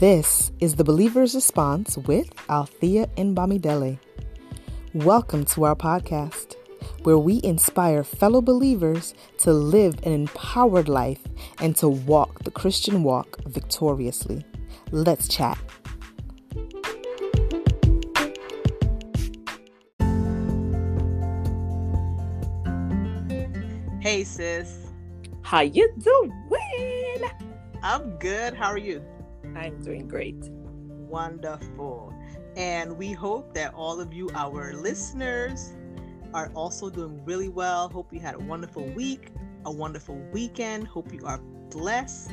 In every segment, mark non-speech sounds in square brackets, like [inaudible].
This is the Believer's Response with Althea and Bamidele. Welcome to our podcast, where we inspire fellow believers to live an empowered life and to walk the Christian walk victoriously. Let's chat. Hey sis, How you doing? I'm good. How are you? I'm doing great. Wonderful. And we hope that all of you, our listeners, are also doing really well. Hope you had a wonderful week, a wonderful weekend. Hope you are blessed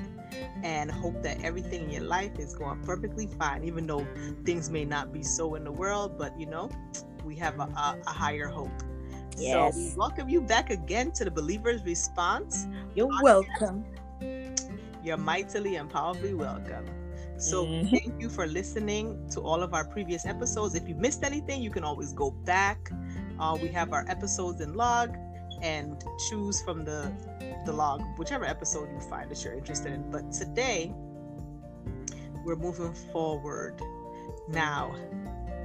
and hope that everything in your life is going perfectly fine, even though things may not be so in the world. But you know, we have a, a, a higher hope. Yes. So we welcome you back again to the Believer's Response. You're podcast. welcome. You're mightily and powerfully welcome. So Mhm. thank you for listening to all of our previous episodes. If you missed anything, you can always go back. Uh, we have our episodes in log and choose from the the log whichever episode you find that you're interested in. But today we're moving forward. Now,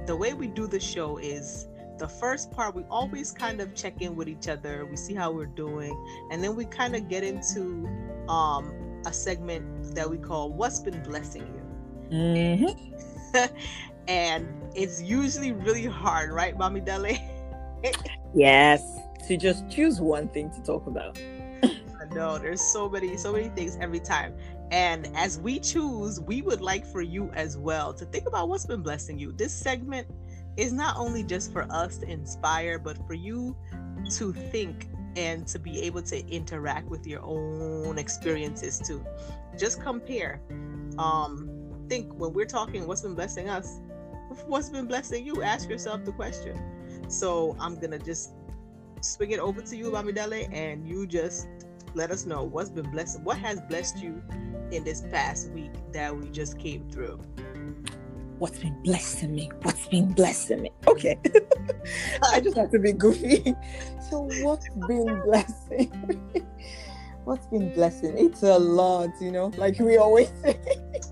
the way we do the show is the first part we always kind of check in with each other. We see how we're doing, and then we kind of get into um, a segment that we call "What's Been Blessing You." Mhm. [laughs] and it's usually really hard, right, Bamidele? [laughs] Yes. To just choose one thing to talk about. I know there's so many, so many things every time. And as we choose, we would like for you as well to think about what's been blessing you. This segment is not only just for us to inspire, but for you to think and to be able to interact with your own experiences too. Just compare. Um, think when we're talking what's been blessing us, [laughs] what's been blessing you? Ask yourself the question. So I'm gonna just swing it over to you, Bamidele, and you just let us know what's been blessed, what has blessed you in this past week that we just came through. What's been blessing me? What's been blessing me? Okay. [laughs] I just have to be goofy. [laughs] So what's been blessing? What's been blessing? It's a lot, you know, like we always say.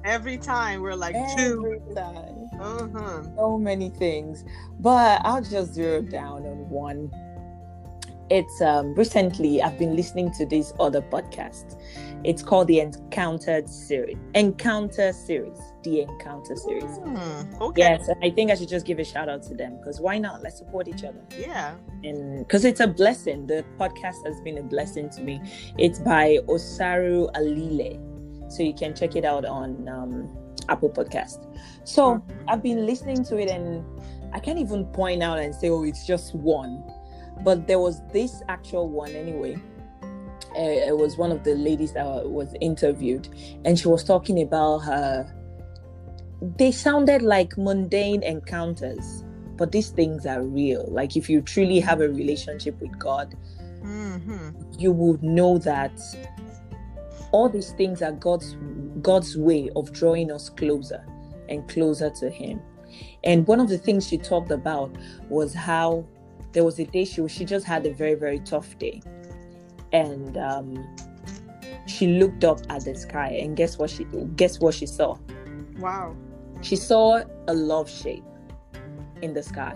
Every time we're like, two. Time. Uh-huh. so many things but i'll just zero down on one it's um recently i've been listening to this other podcast it's called the encountered series encounter series the encounter series Hmm, okay. yes i think i should just give a shout out to them because why not let's support each other Yeah. and because it's a blessing the podcast has been a blessing to me it's by osaru alile so you can check it out on um, apple podcast. So i've been listening to it and i can't even point out and say oh it's just one. But there was this actual one anyway. Uh, it was one of the ladies that was interviewed and she was talking about her they sounded like mundane encounters but these things are real. Like if you truly have a relationship with god hmm you would know that all these things are god's god's way of drawing us closer and closer to him. And one of the things she talked about was how there was a day she she just had a very very tough day. And um she looked up at the sky and guess what she guess what she saw? Wow. she saw a love shape in the sky.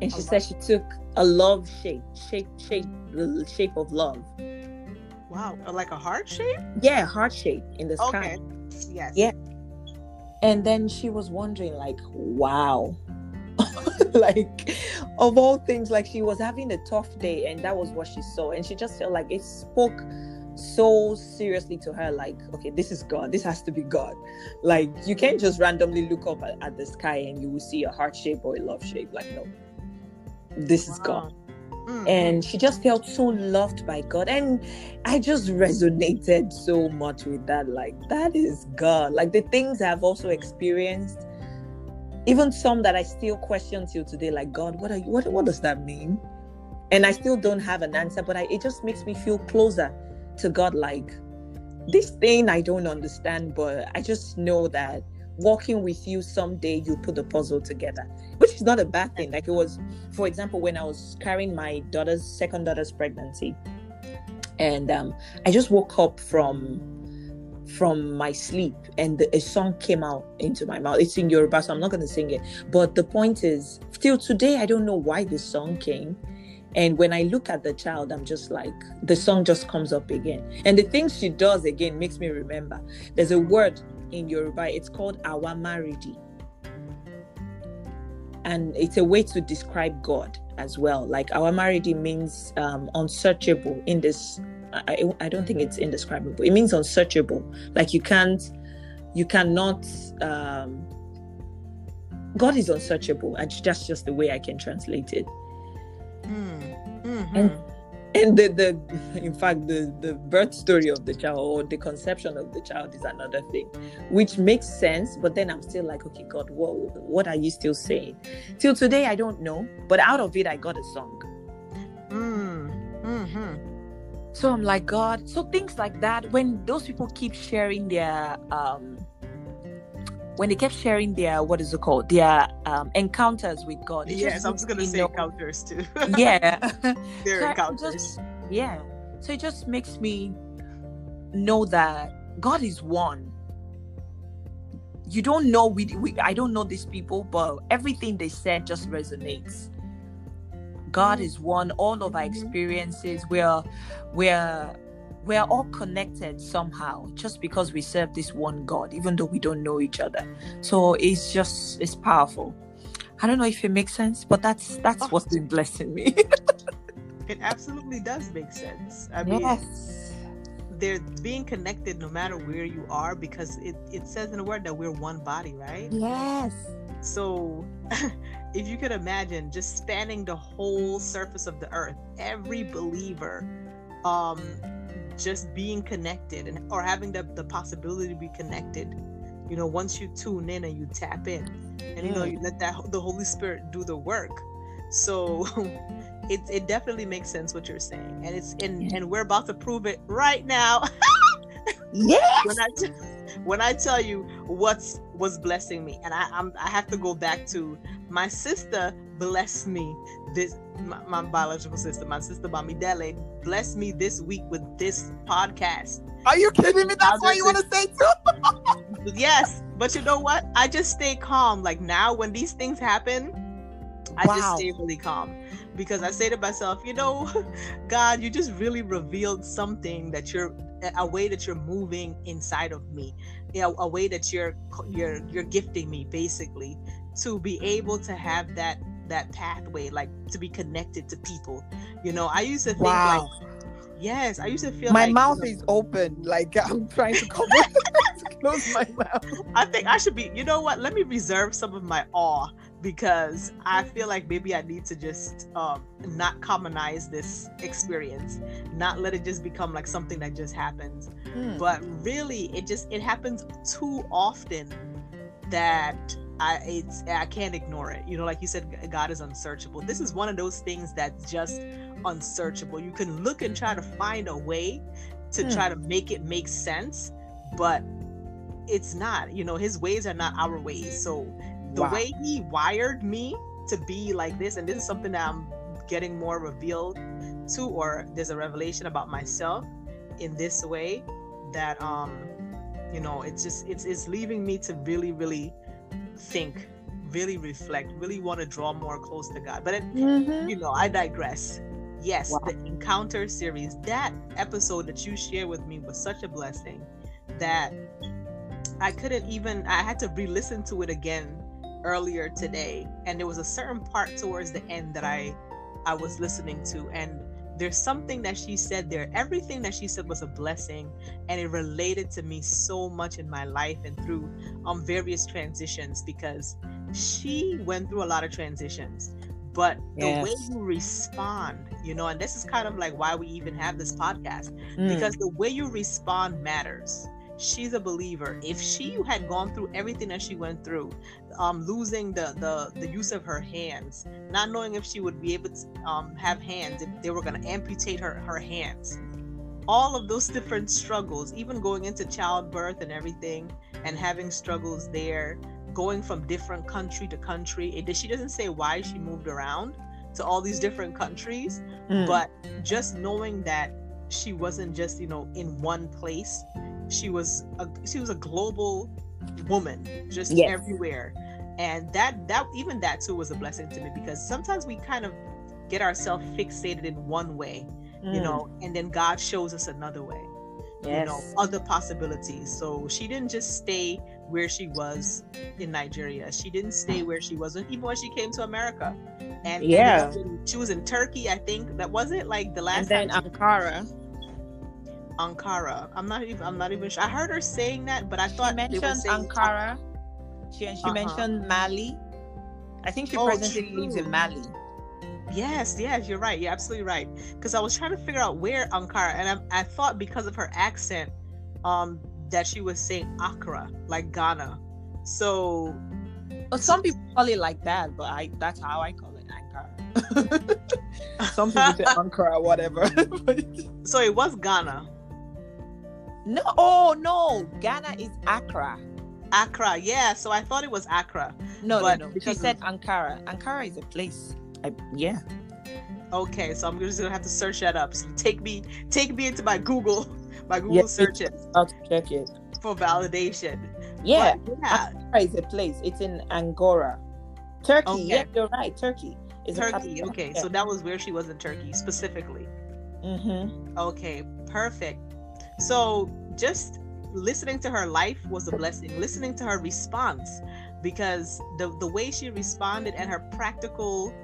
And she A said she took a love shape shape shape the shape of love Wow. Like a heart shape? yeah heart shape in the sky Okay. Yes. Yeah. and then she was wondering like wow [laughs] like of all things like she was having a tough day and that was what she saw and she just felt like it spoke so seriously to her like okay this is god this has to be god like you can't just randomly look up at, at the sky and you will see a heart shape or a love shape like no this is god Mhm. and she just felt so loved by God. And I just resonated so much with that. Like, that is God. Like, the things I've also experienced, even some that I still question till today, like, God, what are you, what, what does that mean? And I still don't have an answer, but I, it just makes me feel closer to God. Like, this thing I don't understand, but I just know that walking with you someday you put the puzzle together which is not a bad thing like it was for example when i was carrying my daughter's second daughter's pregnancy and um, i just woke up from from my sleep and the, a song came out into my mouth. It's in Yoruba, so I'm not going to sing it. But the point is, till today, I don't know why this song came. And when I look at the child, I'm just like, the song just comes up again. And the things she does again makes me remember. There's a word in Yoruba, it's called awamaridi. And it's a way to describe God as well. Like awamaridi means um, unsearchable in this I, I don't think it's indescribable. It means unsearchable. Like you can't, you cannot. Um, God is unsearchable. That's just the way I can translate it. Mm. Mm-hmm. And and the, the in fact the the birth story of the child or the conception of the child is another thing which makes sense but then i'm still like okay god what what are you still saying till today i don't know but out of it i got a song mm. mm-hmm. So I'm like, God, so things like that, when those people keep sharing their um when they kept sharing their what is it called their um, encounters with God. Yes, I'm just gonna say know, encounters too. [laughs] yeah, [laughs] their so encounters. Just, yeah, so it just makes me know that God is one. You don't know we, we I don't know these people, but everything they said just resonates. God is one. All of our mm-hmm. experiences, we're we're we're all connected somehow just because we serve this one God, even though we don't know each other. So it's just it's powerful. I don't know if it makes sense, but that's that's oh. what's been blessing me. [laughs] it absolutely does make sense. I mean, yes. they're being connected no matter where you are because it, it says in the word that we're one body, right? Yes. So [laughs] if you could imagine just spanning the whole surface of the earth, every believer um just being connected and or having the, the possibility to be connected you know once you tune in and you tap in and you know you let that the holy spirit do the work. So [laughs] it, it definitely makes sense what you're saying. And it's and, and we're about to prove it right now. [laughs] Yes. When I, t- when I tell you what's was blessing me and I I'm, I have to go back to my sister blessed me this my, my biological sister my sister Bamidele blessed me this week with this podcast. Are you kidding me? That's why you want to say too? [laughs] Yes but you know what? I just stay calm. Like now when these things happen I wow. just stay really calm. Because I say to myself, you know, [laughs] God, you just really revealed something that you're a way that you're moving inside of me, you know, a way that you're you're you're gifting me basically to be able to have that that pathway like to be connected to people you know i used to think wow. like yes i used to feel my like, mouth you know, is open like [laughs] i'm trying to cover [laughs] close my mouth i think i should be you know what let me reserve some of my awe because i feel like maybe i need to just um, not commonize this experience not let it just become like something that just happens hmm. but really it just it happens too often that I it's I can't ignore it. You know, like you said, God is unsearchable. This is one of those things that's just unsearchable. You can look and try to find a way to hmm. try to make it make sense, but it's not. You know, His ways are not our ways. So the wow. way He wired me to be like this, and this is something that I'm getting more revealed to, or there's a revelation about myself in this way that um you know it's just it's it's leaving me to really really think, really reflect, really want to draw more close to God. But it, mm-hmm. you know, I digress. Yes, wow. the encounter series, that episode that you shared with me was such a blessing that I couldn't even I had to re-listen to it again earlier today and there was a certain part towards the end that I I was listening to and there's something that she said there. Everything that she said was a blessing, and it related to me so much in my life and through um various transitions because she went through a lot of transitions. But yes. the way you respond, you know, and this is kind of like why we even have this podcast mm. because the way you respond matters she's a believer. If she had gone through everything that she went through, um, losing the, the the use of her hands, not knowing if she would be able to um, have hands, if they were going to amputate her her hands, all of those different struggles, even going into childbirth and everything, and having struggles there, going from different country to country. It, she doesn't say why she moved around to all these different countries, mm. but just knowing that she wasn't just you know in one place. She was a she was a global woman just yes. everywhere. And that that even that too was a blessing to me because sometimes we kind of get ourselves fixated in one way mm. you know and then god shows us another way yes. you know other possibilities. So she didn't just stay where she was in nigeria. She didn't stay where she was even when she came to america. And yeah. and she was in turkey i think. That was it like the last and then ankara ankara i'm not even i'm not even sure i heard her saying that but i thought she mentioned ankara she, she uh-huh. mentioned mali i think she oh, presently true. lives in mali Yes, yes, you're right. You're absolutely right. Because I was trying to figure out where Ankara, and I, I thought because of her accent, um, that she was saying Accra, like Ghana. So, well, some people call it like that, but I that's how I call it Ankara. [laughs] some people say Ankara, whatever. [laughs] so it was Ghana. No, oh no, Ghana is Accra. Accra, yeah. So I thought it was Accra. No, no, no. She said Ankara. Ankara is a place. I, yeah. Okay, so I'm just gonna have to search that up. So take me, take me into my Google, my Google yes, searches. I'll check it for validation. Yeah, but, yeah. Is a place. It's in Angora, Turkey. Okay. Yeah, you're right. Turkey. Is Turkey. Okay, yeah. so that was where she was in Turkey specifically. Mm-hmm. Okay, perfect. So just listening to her life was a blessing. Listening to her response, because the the way she responded and her practical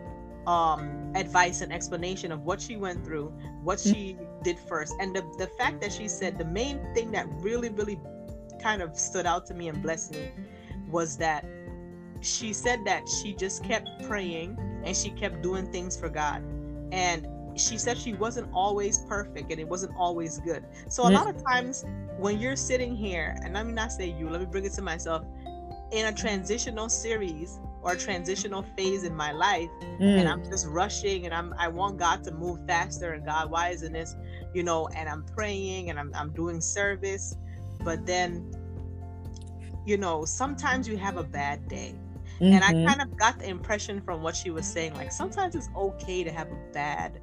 um, advice and explanation of what she went through, what mm. she did first, and the the fact that she said the main thing that really really kind of stood out to me and blessed me was that she said that she just kept praying and she kept doing things for God, and she said she wasn't always perfect and it wasn't always good. So a mm. lot of times when you're sitting here, and let me not say you, let me bring it to myself, in a transitional series or a transitional phase in my life mm. and i'm just rushing and i'm i want god to move faster and god why isn't this you know and i'm praying and i'm, I'm doing service but then you know sometimes you have a bad day mm-hmm. and i mm-hmm. kind of got the impression from what she was saying like sometimes it's okay to have a bad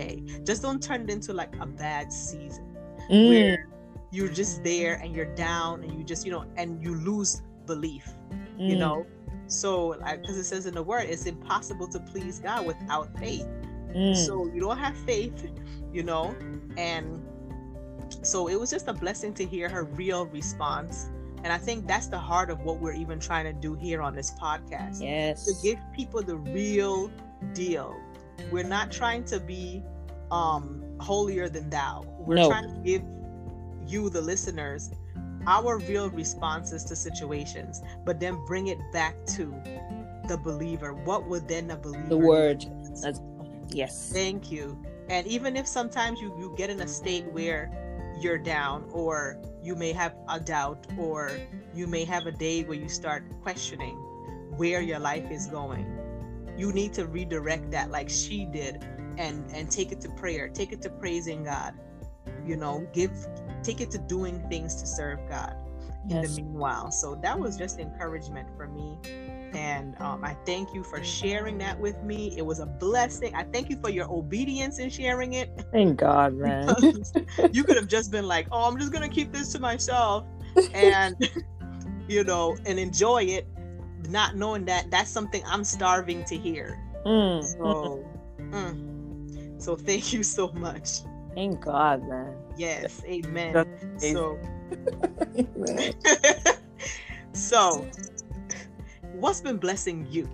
day just don't turn it into like a bad season mm. where you're just there and you're down and you just you know and you lose belief mm. you know so, because it says in the word, it's impossible to please God without faith. Mm. So, you don't have faith, you know, and so it was just a blessing to hear her real response. And I think that's the heart of what we're even trying to do here on this podcast. Yes. To give people the real deal. We're not trying to be um holier than thou. We're no. trying to give you the listeners our real responses to situations, but then bring it back to the believer. What would then a believer? The word. That's, yes. Thank you. And even if sometimes you you get in a state where you're down, or you may have a doubt, or you may have a day where you start questioning where your life is going, you need to redirect that like she did, and and take it to prayer, take it to praising God. You know, give take it to doing things to serve God in the meanwhile. So that was just encouragement for me. And um, I thank you for sharing that with me. It was a blessing. I thank you for your obedience in sharing it. [laughs] Thank God, [laughs] man. you could have just been like, oh, I'm just going to keep this to myself [laughs] and, you know, and enjoy it, not knowing that that's something I'm starving to hear. Mm. So, mm. so thank you so much. Thank God, man. Yes, amen. So, [laughs] so, what's been blessing you?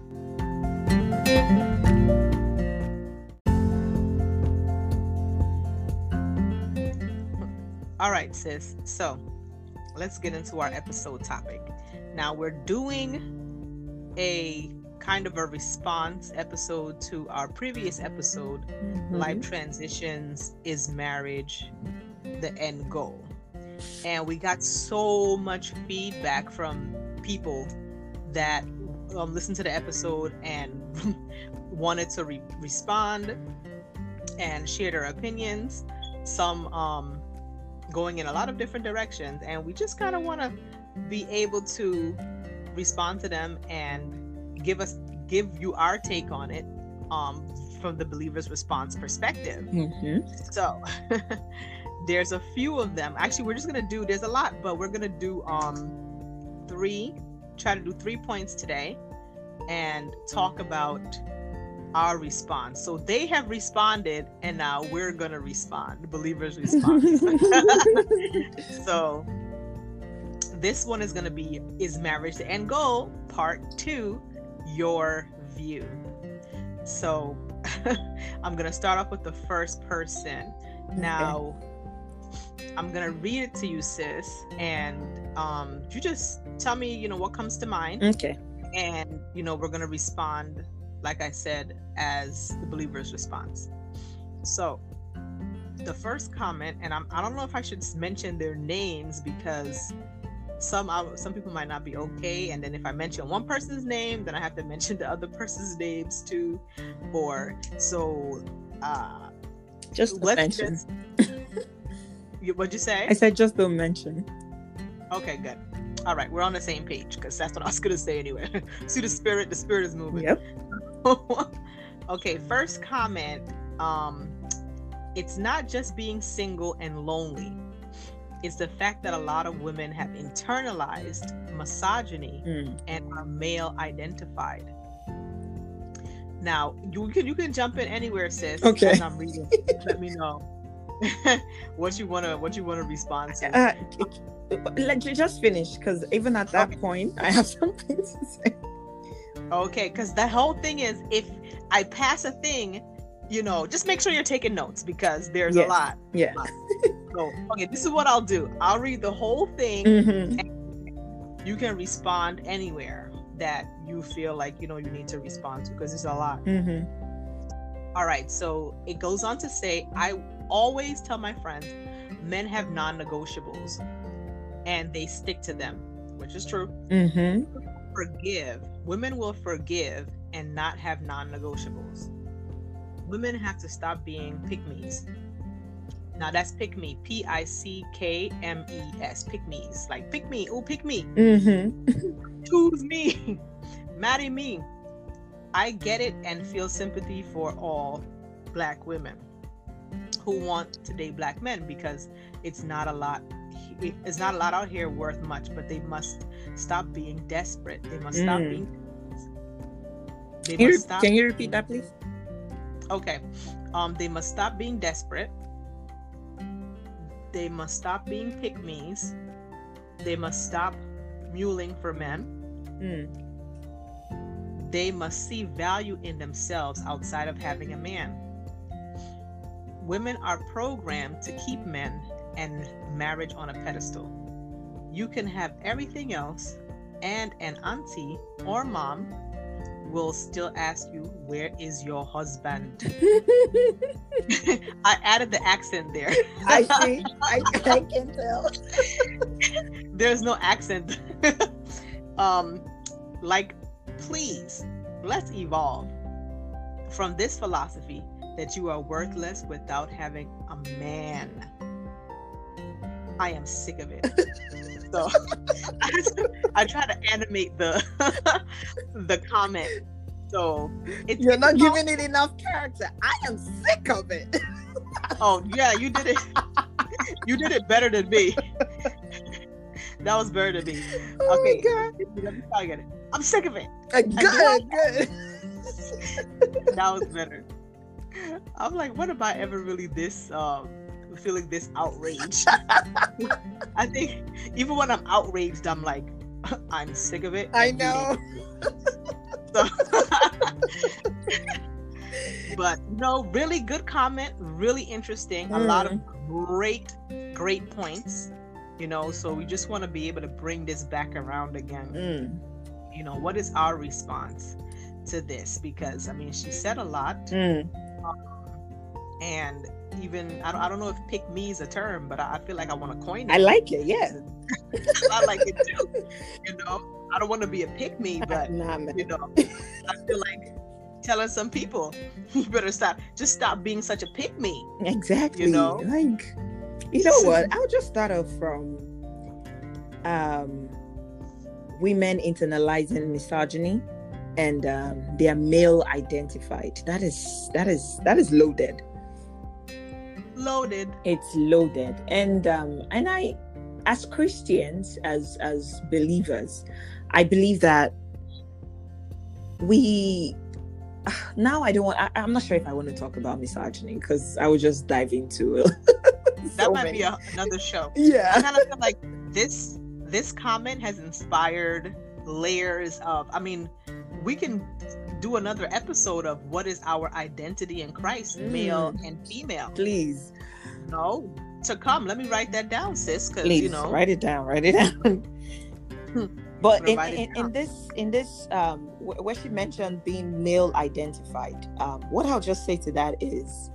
All right, sis. So, let's get into our episode topic. Now, we're doing a kind of a response episode to our previous episode mm-hmm. life transitions is marriage the end goal. And we got so much feedback from people that um, listened to the episode and [laughs] wanted to re- respond and share their opinions. Some um, going in a lot of different directions. And we just kind of want to be able to respond to them and give us give you our take on it um, from the believer's response perspective. Mm-hmm. So [laughs] there's a few of them. Actually, we're just gonna do. There's a lot, but we're gonna do um three. Try to do three points today, and talk about our response. So they have responded, and now we're gonna respond. The believers respond. [laughs] [laughs] so this one is gonna be is marriage the end goal? Part two, your view. So [laughs] I'm gonna start off with the first person. Now I'm gonna read it to you, sis, and um, you just tell me, you know, what comes to mind, Okay. and you know, we're gonna respond, like I said, as the believer's response. So, the first comment, and I'm, I don't know if I should mention their names because some some people might not be okay, and then if I mention one person's name, then I have to [laughs] mention the other person's names too, or so. Uh, Just don't let's mention. just. [laughs] You- What'd you say? I said just don't mention. Okay, good. All right, we're on the same page because that's what I was gonna say anyway. [laughs] See the spirit, the spirit is moving. Yep. okay, first comment. Um, it's not just being single and lonely. It's the fact that a lot of women have internalized misogyny Mm. and are male identified. Now you can you can jump in anywhere, sis. Okay. I'm reading, [laughs] let me know [laughs] what you wanna what you wanna respond to. Uh, let you just finish because even at that Okay. point, I have something to say. Okay, because the whole thing is if I pass a thing, you know, just make sure you're taking notes because there's Yes. a lot. Yeah. [laughs] So, okay, this is what I'll do. I'll read the whole thing. Mm-hmm. You can respond anywhere that you feel like you know you need to respond to because it's a lot. Mm-hmm. All right, so it goes on to say, I always tell my friends, men have non-negotiables, and they stick to them, which is true. Mm-hmm. forgive. Women will forgive and not have non-negotiables. Women have to stop being pick-me's. Now that's pick me, P I C K M E S, pick me's. Like pick me, oh pick me, Mm-hmm. [laughs] choose me, marry me. I get it and feel sympathy for all black women who want to date black men because it's not a lot. It's not a lot out here worth much, but they must stop being desperate. They must stop Mm. being. They Can, you, stop. can you repeat that, please? Okay. Um, they must stop being desperate. They must stop being pick me's. They must stop muling for men. Mm. They must see value in themselves outside of having a man. Women are programmed to keep men and marriage on a pedestal. You can have everything else, and an auntie or mom will still ask you, Where is your husband? [laughs] [laughs] I added the accent there. I see. [laughs] I, I can tell. There's no accent. um, like, please, let's evolve from this philosophy that you are worthless without having a man. I am sick of it. So [laughs] I try to animate the [laughs] the comment. So it's You're not giving it enough character. I am sick of it. [laughs] Oh yeah, you did it. you did it better than me. that was better than me. Oh Okay. Let me try again. I'm sick of it. Uh, Good, good. That was better. I'm like, what am I ever really this um feeling this outraged? [laughs] I think even when I'm outraged, I'm like, [laughs] I'm sick of it. I know. So- [laughs] but no, really good comment, really interesting. A lot of great, great points. You know, so we just want to be able to bring this back around again. Mm, You know, what is our response to this? Because I mean, she said a lot, mm. and even I don't, I don't know if "pick me" is a term, but I, I feel like I want to coin it. I like it. Yeah. [laughs] I like it too. You know, I don't want to be a pick me, [laughs] but nah, you know, [laughs] I feel like telling some people, you better stop. Just stop being such a pick me. Exactly. You know? like, you know what? I'll just start off from um, women internalizing misogyny. and um, they are male identified. That is that is that is loaded. Loaded. It's loaded, and um, and I, as Christians, as as believers, I believe that we [sighs] now I don't want. I, am not sure if I want to talk about misogyny because I would just dive into it [laughs] that might many. be a, another show. Yeah, I kind of feel like this this comment has inspired layers of. I mean, we can do another episode of what is our identity in Christ, mm. male and female. Please, no, to come. Let me write that down, sis. Because you know, write it down. Write it [laughs] down. but in, in, in, this in this um where she mentioned being male identified um what i'll just say to that is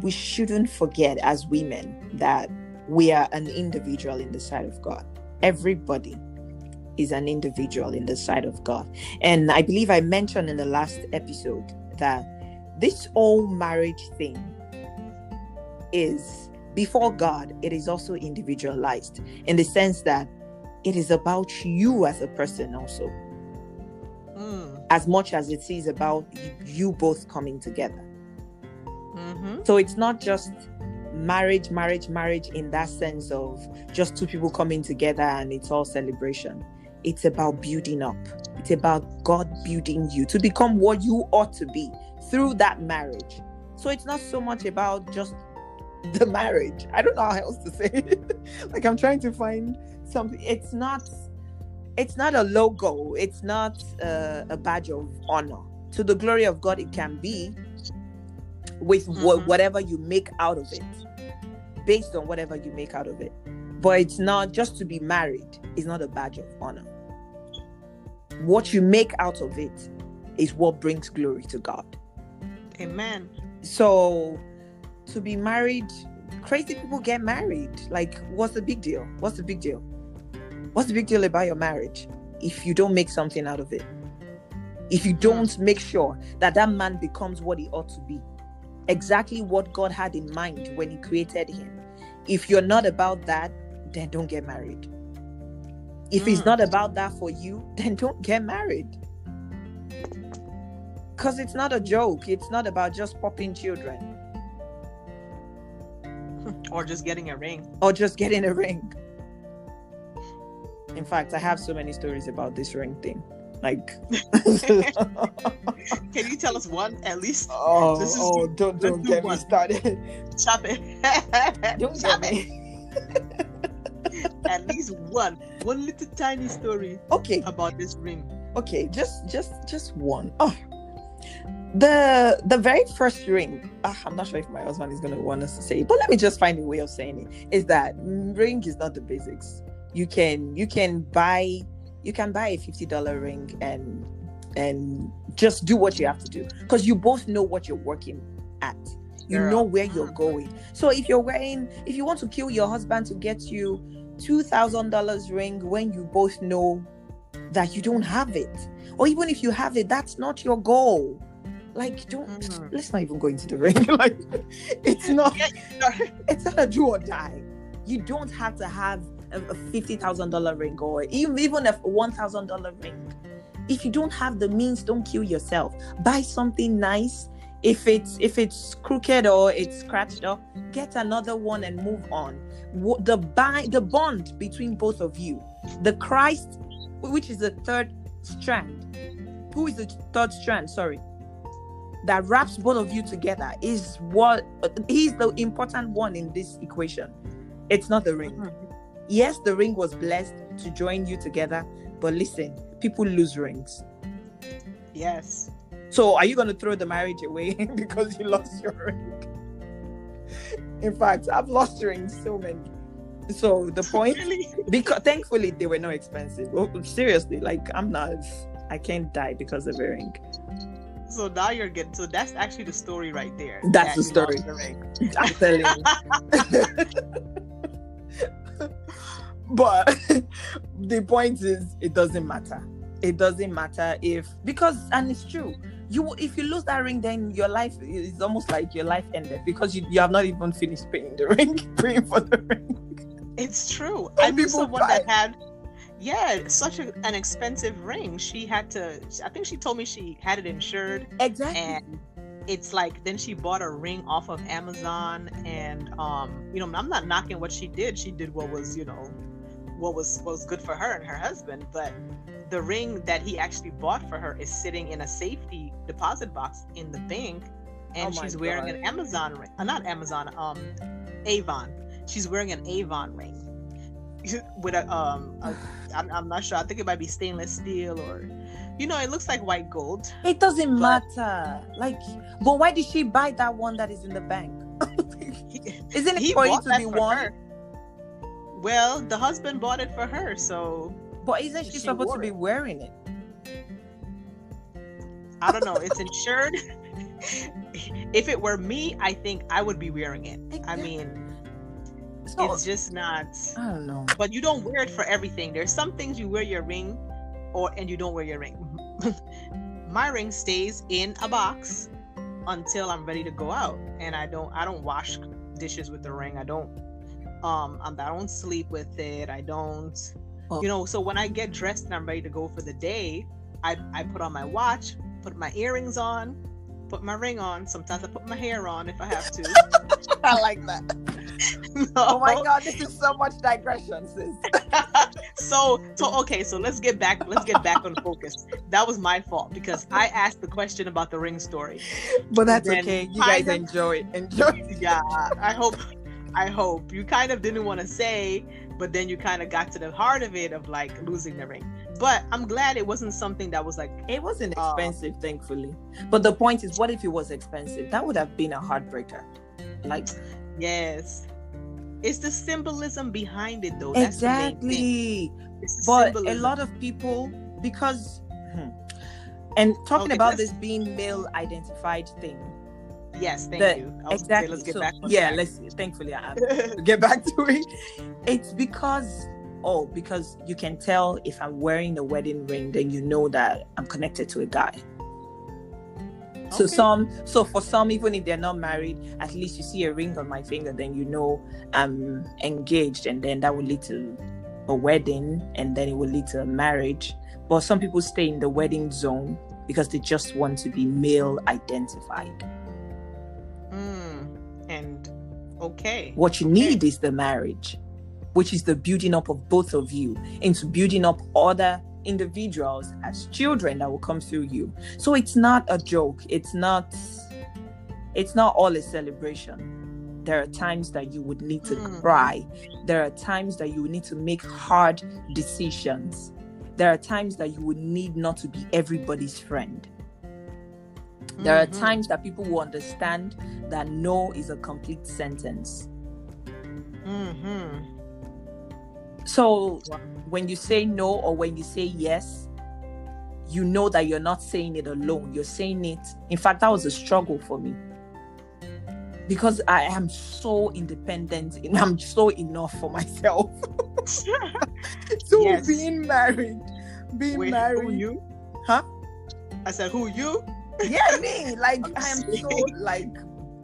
we shouldn't forget as women that we are an individual in the sight of god everybody is an individual in the sight of god and i believe i mentioned in the last episode that this whole marriage thing is before god it is also individualized in the sense that it is about you as a person also mm. as much as it is about you both coming together mm-hmm. so it's not just marriage marriage marriage in that sense of just two people coming together and it's all celebration it's about building up. It's about god building you to become what you ought to be through that marriage. So it's not so much about just the marriage. I don't know how else to say it. [laughs] Like i'm trying to find something. It's not it's not a logo. It's not uh, a badge of honor. To the glory of god it can be with mm-hmm. whatever you make out of it based on whatever you make out of it. But it's not just to be married it's not a badge of honor what you make out of it is what brings glory to god amen so to be married crazy people get married like what's the big deal what's the big deal What's the big deal about your marriage if you don't make something out of it? If you don't hmm. make sure that that man becomes what he ought to be, exactly what God had in mind when he created him. If you're not about that, then don't get married. If mm. it's not about that for you, [laughs] then don't get married. Because it's not a joke. It's not about just popping children. [laughs] Or just getting a ring. Or just getting a ring. In fact, I have so many stories about this ring thing. Like, [laughs] can you tell us one at least? Oh, is, oh don't don't get do me started. Chop it. don't Chop it. at least one, one little tiny story. Okay. About this ring. Okay, just just just one. Oh, the the very first ring uh, i'm not sure if my husband is going to want us to say it, but let me just find a way of saying it is that ring is not the basics you can you can buy you can buy a $50 ring and and just do what you have to do because you both know what you're working at you know where you're going so if you're wearing if you want to kill your husband to get you $2000 ring when you both know that you don't have it or even if you have it that's not your goal like don't mm-hmm. let's not even go into the ring [laughs] like it's not [laughs] it's not a do or die you don't have to have a fifty thousand dollar ring or even even a one thousand dollar ring. If you don't have the means, don't kill yourself. Buy something nice. If it's if it's crooked or it's scratched up, get another one and move on. The buy the bond between both of you, the Christ, which is the third strand. Who is the third strand? Sorry, that wraps both of you together is what he's the important one in this equation. It's not the ring. Mm-hmm. Yes, the ring was blessed to join you together, but listen, people lose rings. Yes. So are you going to throw the marriage away [laughs] because you lost your ring? In fact, I've lost rings so many. So the point, really? because thankfully they were not expensive. Well, seriously, like I'm not, I can't die because of a ring. So now you're getting. So that's actually the story right there. That's that the story. The I'm telling you. [laughs] but [laughs] the point is it doesn't matter it doesn't matter if because and it's true you if you lose that ring then your life is almost like your life ended because you, you have not even finished paying the ring [laughs] paying for the ring it's true and i knew someone buy. that had yeah, such a, an expensive ring. She had to. I think she told me she had it insured, Exactly. and it's like then she bought a ring off of Amazon, and um, you know, I'm not knocking what she did. She did what was, you know, what was what was good for her and her husband, but the ring that he actually bought for her is sitting in a safety deposit box in the bank, and Oh she's wearing God. an Amazon ring. Uh, not Amazon, um, Avon. She's wearing an Avon ring [laughs] with a um. A, I'm, I'm not sure. I think it might be stainless steel or, you know, it looks like white gold. It doesn't But- matter. Like, but why did she buy that one that is in the bank? [laughs] Isn't it He for you to be worn? her. Well, the husband bought it for her, so But isn't she, She supposed to be wearing it? I don't know. It's insured. [laughs] if it were me, I think I would be wearing it. I mean, So it's just not. I don't know. But you don't wear it for everything. There's some things you wear your ring, or and you don't wear your ring. [laughs] My ring stays in a box until I'm ready to go out, and I don't. I don't wash dishes with the ring. I don't. Um, I don't sleep with it. I don't. You know. So when I get dressed and I'm ready to go for the day, I I put on my watch, put my earrings on, put my ring on. Sometimes I put my hair on if I have to. [laughs] I like that. [laughs] Oh my god, this is so much digression, sis. [laughs] so so okay so let's get back let's get back on focus that was my fault because i asked the question about the ring story But that's okay. You guys enjoy it. Enjoy it. yeah i hope i hope you kind of didn't want to say but then you kind of got to the heart of it of like losing the ring but i'm glad it wasn't something that was like It wasn't Uh, expensive, thankfully. But the point is, what if it was expensive? That would have been a heartbreaker. Like yes it's the symbolism behind it though That's the main thing. exactly. But a lot of people, because, hmm. and talking Okay, about this being male identified thing. Yes thank you I was say, Exactly. let's get so, back yeah, let's thankfully I [laughs] get back to it. It's because oh, because you can tell if I'm wearing a wedding ring, then you know that I'm connected to a guy. So Okay. some so for some, even if they're not married, at least you see a ring on my finger, then you know I'm engaged, and then that will lead to a wedding, and then it will lead to a marriage. But some people stay in the wedding zone because they just want to be male identified. Mm, and okay What you Okay. need is the marriage, which is the building up of both of you into building up other individuals as children that will come through you. So it's not a joke. It's not it's not all a celebration. There are times that you would need to Mm. cry. There are times that you would need to make hard decisions. There are times that you would need not to be everybody's friend. There are Mhm. times that people will understand that no is a complete sentence. Mhm. So when you say no or when you say yes, you know that you're not saying it alone. You're saying it. In fact, that was a struggle for me because I am so independent and I'm so enough for myself. [laughs] so Yes. being married, being Wait, married, who you? Huh? I said, who you? Yeah, me. Like [laughs] I'm I am so like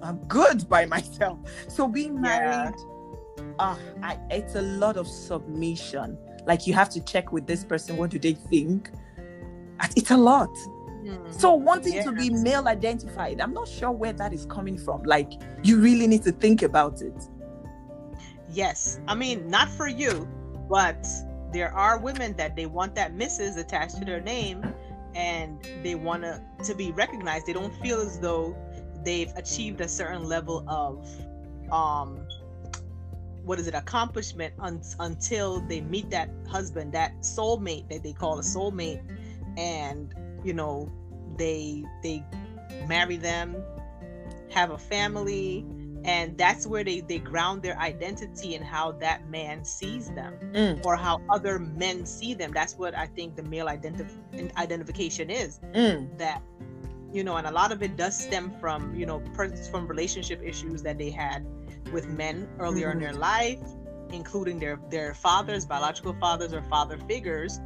I'm good by myself. So being Yeah. married, ah, I it's a lot of submission. Like you have to check with this person. What do they think? It's a lot. Hmm. So wanting to be male identified, I'm not sure where that is coming from. Like you really need to think about it. Yes. I mean, not for you, but there are women that they want that Mrs. attached to their name and they want to to be recognized. They don't feel as though they've achieved a certain level of um what is it accomplishment un- until they meet that husband that soulmate that they call a soulmate and you know they they marry them have a family and that's where they they ground their identity in how that man sees them Mm, or how other men see them that's what i think the male identif- identification is mm, that you know and a lot of it does stem from you know per- from relationship issues that they had with men earlier in Mhm. their life including their their fathers biological fathers or father figures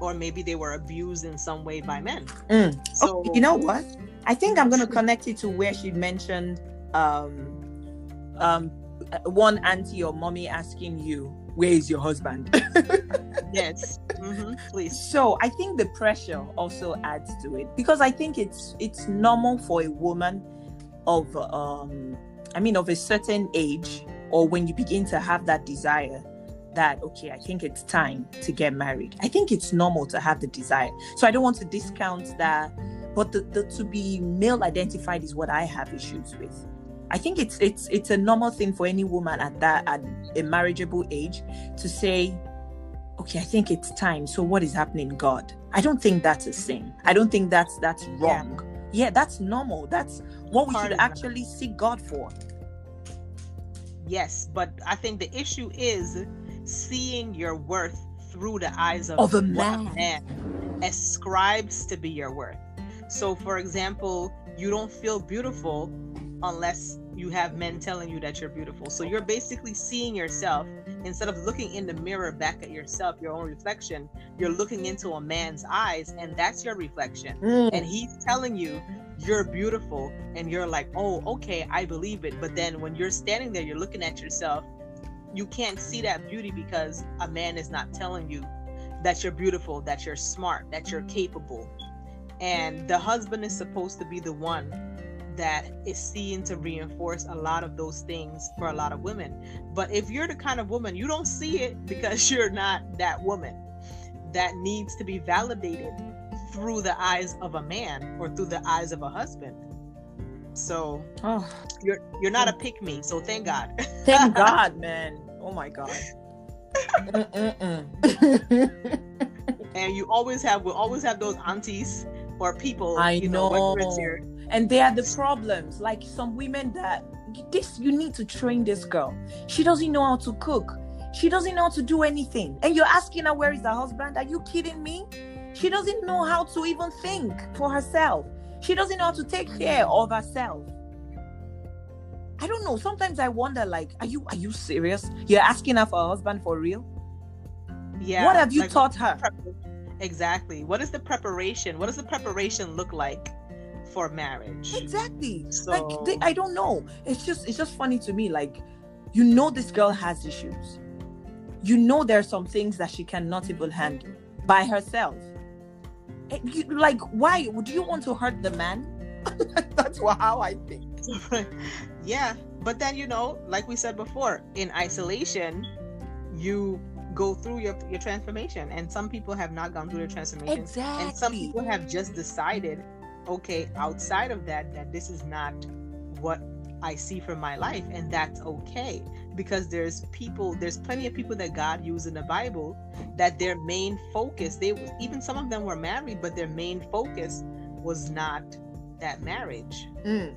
or maybe they were abused in some way by men mm. so Oh, you know what? I think I'm going to connect it to where she mentioned um, um, one auntie or mommy asking you, where is your husband? [laughs] yes, mm-hmm. please. So I think the pressure also adds to it because I think it's it's normal for a woman of um I mean of a certain age or when you begin to have that desire that okay i think it's time to get married i think it's normal to have the desire so i don't want to discount that but the, the to be male identified is what i have issues with i think it's it's it's a normal thing for any woman at that at a marriageable age to say okay i think it's time. So what is happening god? I don't think that's a sin. I don't think that's that's wrong. Yeah, yeah that's normal. That's what we should actually seek god for. Yes but i think the issue is seeing your worth through the eyes of, of a man. a man ascribes to be your worth. So, for example, you don't feel beautiful unless you have men telling you that you're beautiful. So you're basically seeing yourself instead of looking in the mirror back at yourself, your own reflection, you're looking into a man's eyes and that's your reflection. Mm. And he's telling you you're beautiful and you're like, "Oh, okay, I believe it." But then when you're standing there, you're looking at yourself you can't see that beauty because a man is not telling you that you're beautiful, that you're smart, that you're capable. And the husband is supposed to be the one that is seen to reinforce a lot of those things for a lot of women. But if you're the kind of woman, you don't see it because [laughs] you're not that woman that needs to be validated through the eyes of a man or through the eyes of a husband. So oh. you're you're not a pick me. So thank God. [laughs] thank God, man. Oh my God. [laughs] and you always have will always have those aunties or people. I you know. know and they are the problems. Like some women that this you need to train this girl. She doesn't know how to cook. She doesn't know how to do anything. And you're asking her where is her husband? Are you kidding me? She doesn't know how to even think for herself. She doesn't know how to take care of herself. I don't know. Sometimes I wonder, like, are you are you serious? You're asking her for a husband for real? Yeah. What have you like, taught her? Exactly. What is the preparation? What does the preparation look like for marriage? Exactly. So... Like they, I don't know. It's just it's just funny to me. Like, you know, this girl has issues. You know, there are some things that she cannot even handle by herself eh, you, like why would you want to hurt the man [laughs] that's how i think [laughs] yeah but then you know like we said before in isolation you go through your, your transformation and some people have not gone through their transformation exactly. and some people have just decided okay outside of that that this is not what i see for my life and that's okay because there's people there's plenty of people that god used in the bible that their main focus they even some of them were married but their main focus was not that marriage mm.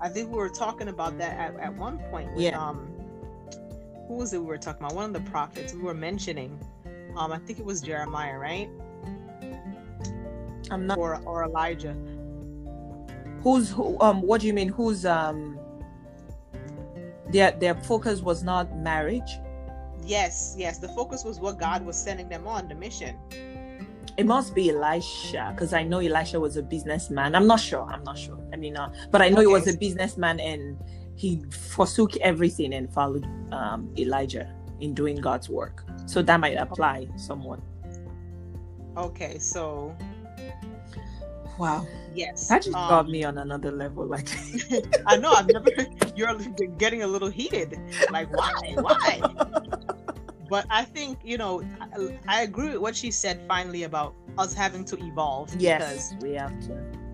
i think we were talking about that at, at one point with, yeah. um who was it we were talking about one of the prophets we were mentioning um i think it was jeremiah right? I'm not or or elijah. Who's who um what do you mean who's um their their focus was not marriage? Yes yes the focus was what god was sending them on the mission. It must be elisha because i know elisha was a businessman. I'm not sure i'm not sure. I mean uh, but i know okay. he was a businessman and he forsook everything and followed um, elijah in doing god's work so that might apply somewhat okay so Wow. Yes. That just um, got me on another level. Like [laughs] [laughs] I know I've never you're getting a little heated. Like why? Why? but I think, you know, I, I, agree with what she said finally about us having to evolve. Yes. we have to.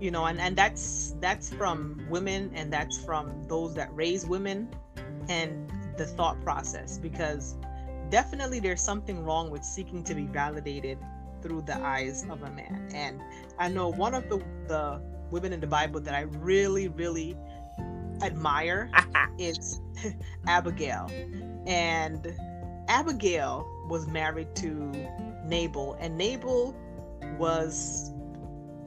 You know, and, and that's that's from women and that's from those that raise women and the thought process because definitely there's something wrong with seeking to be validated through the eyes of a man. And I know one of the, the women in the Bible that I really, really admire [laughs] is Abigail. And Abigail was married to Nabal, and Nabal was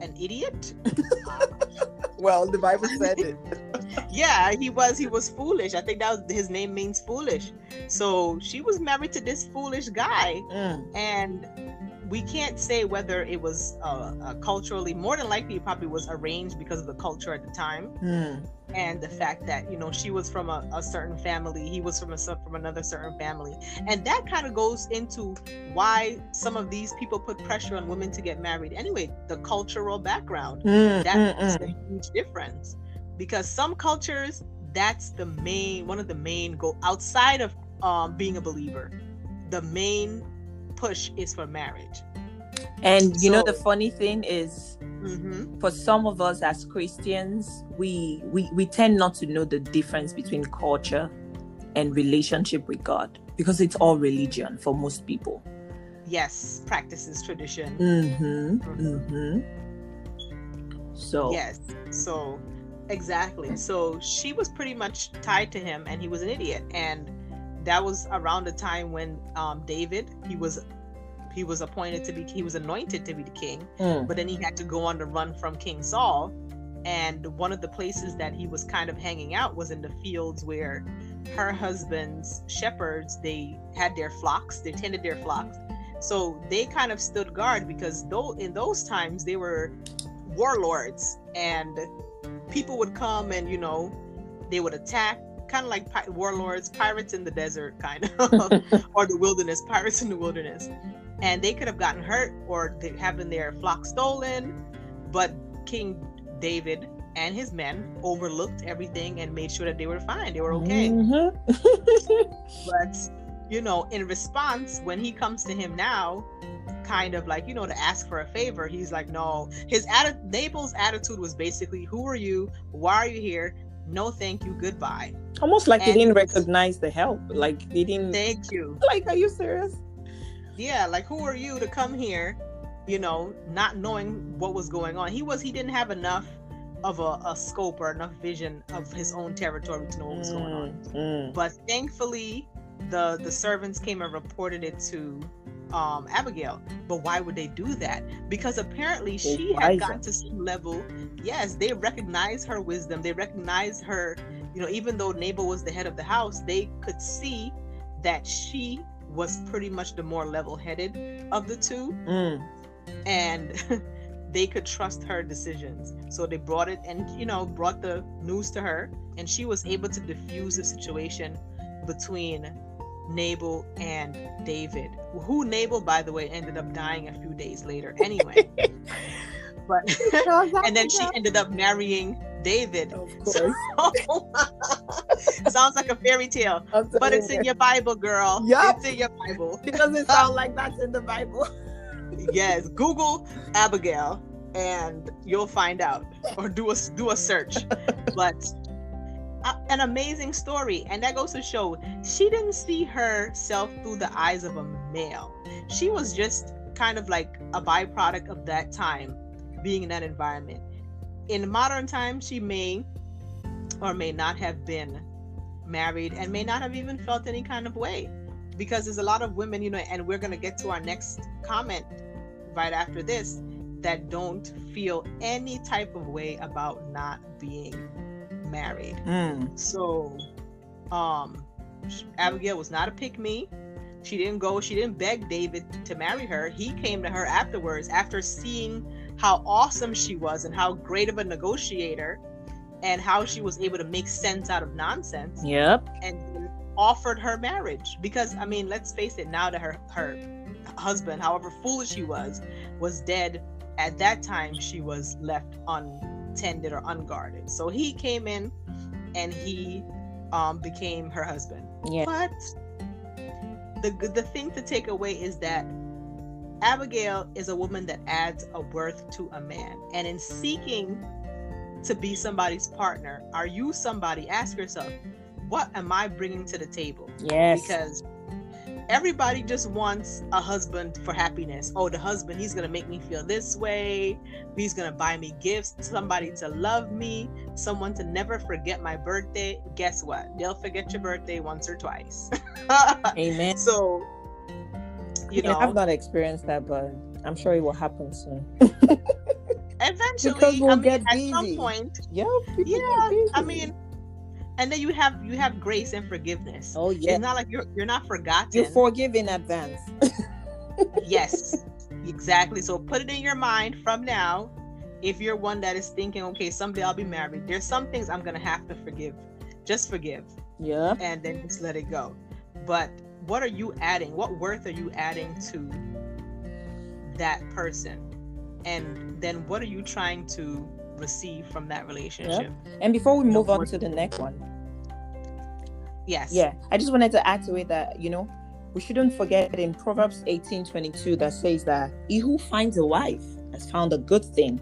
an idiot. [laughs] well, the Bible said it. [laughs] yeah, he was. He was foolish. I think that was his name means foolish. So she was married to this foolish guy, mm. and we can't say whether it was uh, uh, culturally more than likely it probably was arranged because of the culture at the time Mm. and the fact that you know she was from a, a certain family he was from a from another certain family and that kind of goes into why some of these people put pressure on women to get married anyway the cultural background Mm, that's mm, mm. a huge difference because some cultures that's the main one of the main go outside of um, being a believer the main push is for marriage And you know the funny thing is hmm for some of us as Christians, we we we tend not to know the difference between culture and relationship with God because it's all religion for most people. yes practices tradition Mm-hmm. Mm-hmm. So Yes. So exactly. So she was pretty much tied to him and he was an idiot. And that was around the time when um David, he was he was appointed to be he was anointed to be the king, mm, but then he had to go on the run from King Saul. And one of the places that he was kind of hanging out was in the fields where her husband's shepherds they had their flocks, they tended their flocks. So they kind of stood guard because though in those times they were warlords and people would come and you know they would attack kind of like pi- warlords pirates in the desert kind of [laughs] or the wilderness pirates in the wilderness. And they could have gotten hurt or they having their flock stolen but king david and his men overlooked everything and made sure that they were fine they were okay. Mhm. [laughs] but you know in response when he comes to him now kind of like you know to ask for a favor he's like no. His atti- Nabal's attitude was basically who are you? Why are you here no thank you goodbye Almost like he And didn't recognize the help. Like he didn't. thank you [laughs] Like, are you serious? yeah like who are you to come here you know not knowing what was going on he was he didn't have enough of a, a scope or enough vision of his own territory to know what was going on Mm, mm. but thankfully the the servants came and reported it to um abigail. But why would they do that? Because apparently she had gotten to some level yes they recognize her wisdom. They recognize her you know even though nabal was the head of the house they could see that she was pretty much the more level-headed of the two. Mm. and [laughs] they could trust her decisions. So they brought it and you know brought the news to her, and she was able to diffuse the situation between Nabal and David. Who Nabal, by the way, ended up dying a few days later. Anyway, [laughs] but [laughs] and then she ended up marrying David. Of [laughs] So, sounds like a fairy tale, but it's in your Bible, girl. Yup. It's in your Bible. It doesn't sound like that's in the Bible. yes google abigail and you'll find out or do a do a search but an amazing story. And that goes to show she didn't see herself through the eyes of a male. She was just kind of like a byproduct of that time being in that environment. In modern times she may or may not have been married and may not have even felt any kind of way. Because there's a lot of women you know and we're going to get to our next comment right after this that don't feel any type of way about not being married Mm. so um abigail was not a pick me she didn't go she didn't beg david to marry her he came to her afterwards after seeing how awesome she was and how great of a negotiator and how she was able to make sense out of nonsense Yep. and offered her marriage because I mean, let's face it, now that her her husband, however foolish he was, was dead, at that time she was left untended or unguarded. So he came in and he um, became her husband. Yeah. But the the thing to take away is that Abigail is a woman that adds a worth to a man, and in seeking to be somebody's partner, are you somebody? Ask yourself, what am I bringing to the table? Yes. Because everybody just wants a husband for happiness. Oh, the husband, he's gonna make me feel this way. He's gonna buy me gifts, somebody to love me, someone to never forget my birthday. Guess what? They'll forget your birthday once or twice. [laughs] Amen. so, you Yeah, know, I've not experienced that, but I'm sure it will happen soon. eventually, because we'll I mean, get at some busy. point, Yep. get yeah. I mean, and then you have you have grace and forgiveness. oh yeah, It's not like you're you're not forgotten. you forgive in advance. [laughs] yes Exactly. So put it in your mind from now. If you're one that is thinking, okay, someday I'll be married, there's some things I'm gonna have to forgive. Just forgive. Yeah. And then just let it go. But what are you adding? What worth are you adding to that person? And then what are you trying to receive from that relationship? Yep. And before we move on to the next one. Yes. Yeah. I just wanted to add to it that, you know, we shouldn't forget in Proverbs 18 22 that says that he who finds a wife has found a good thing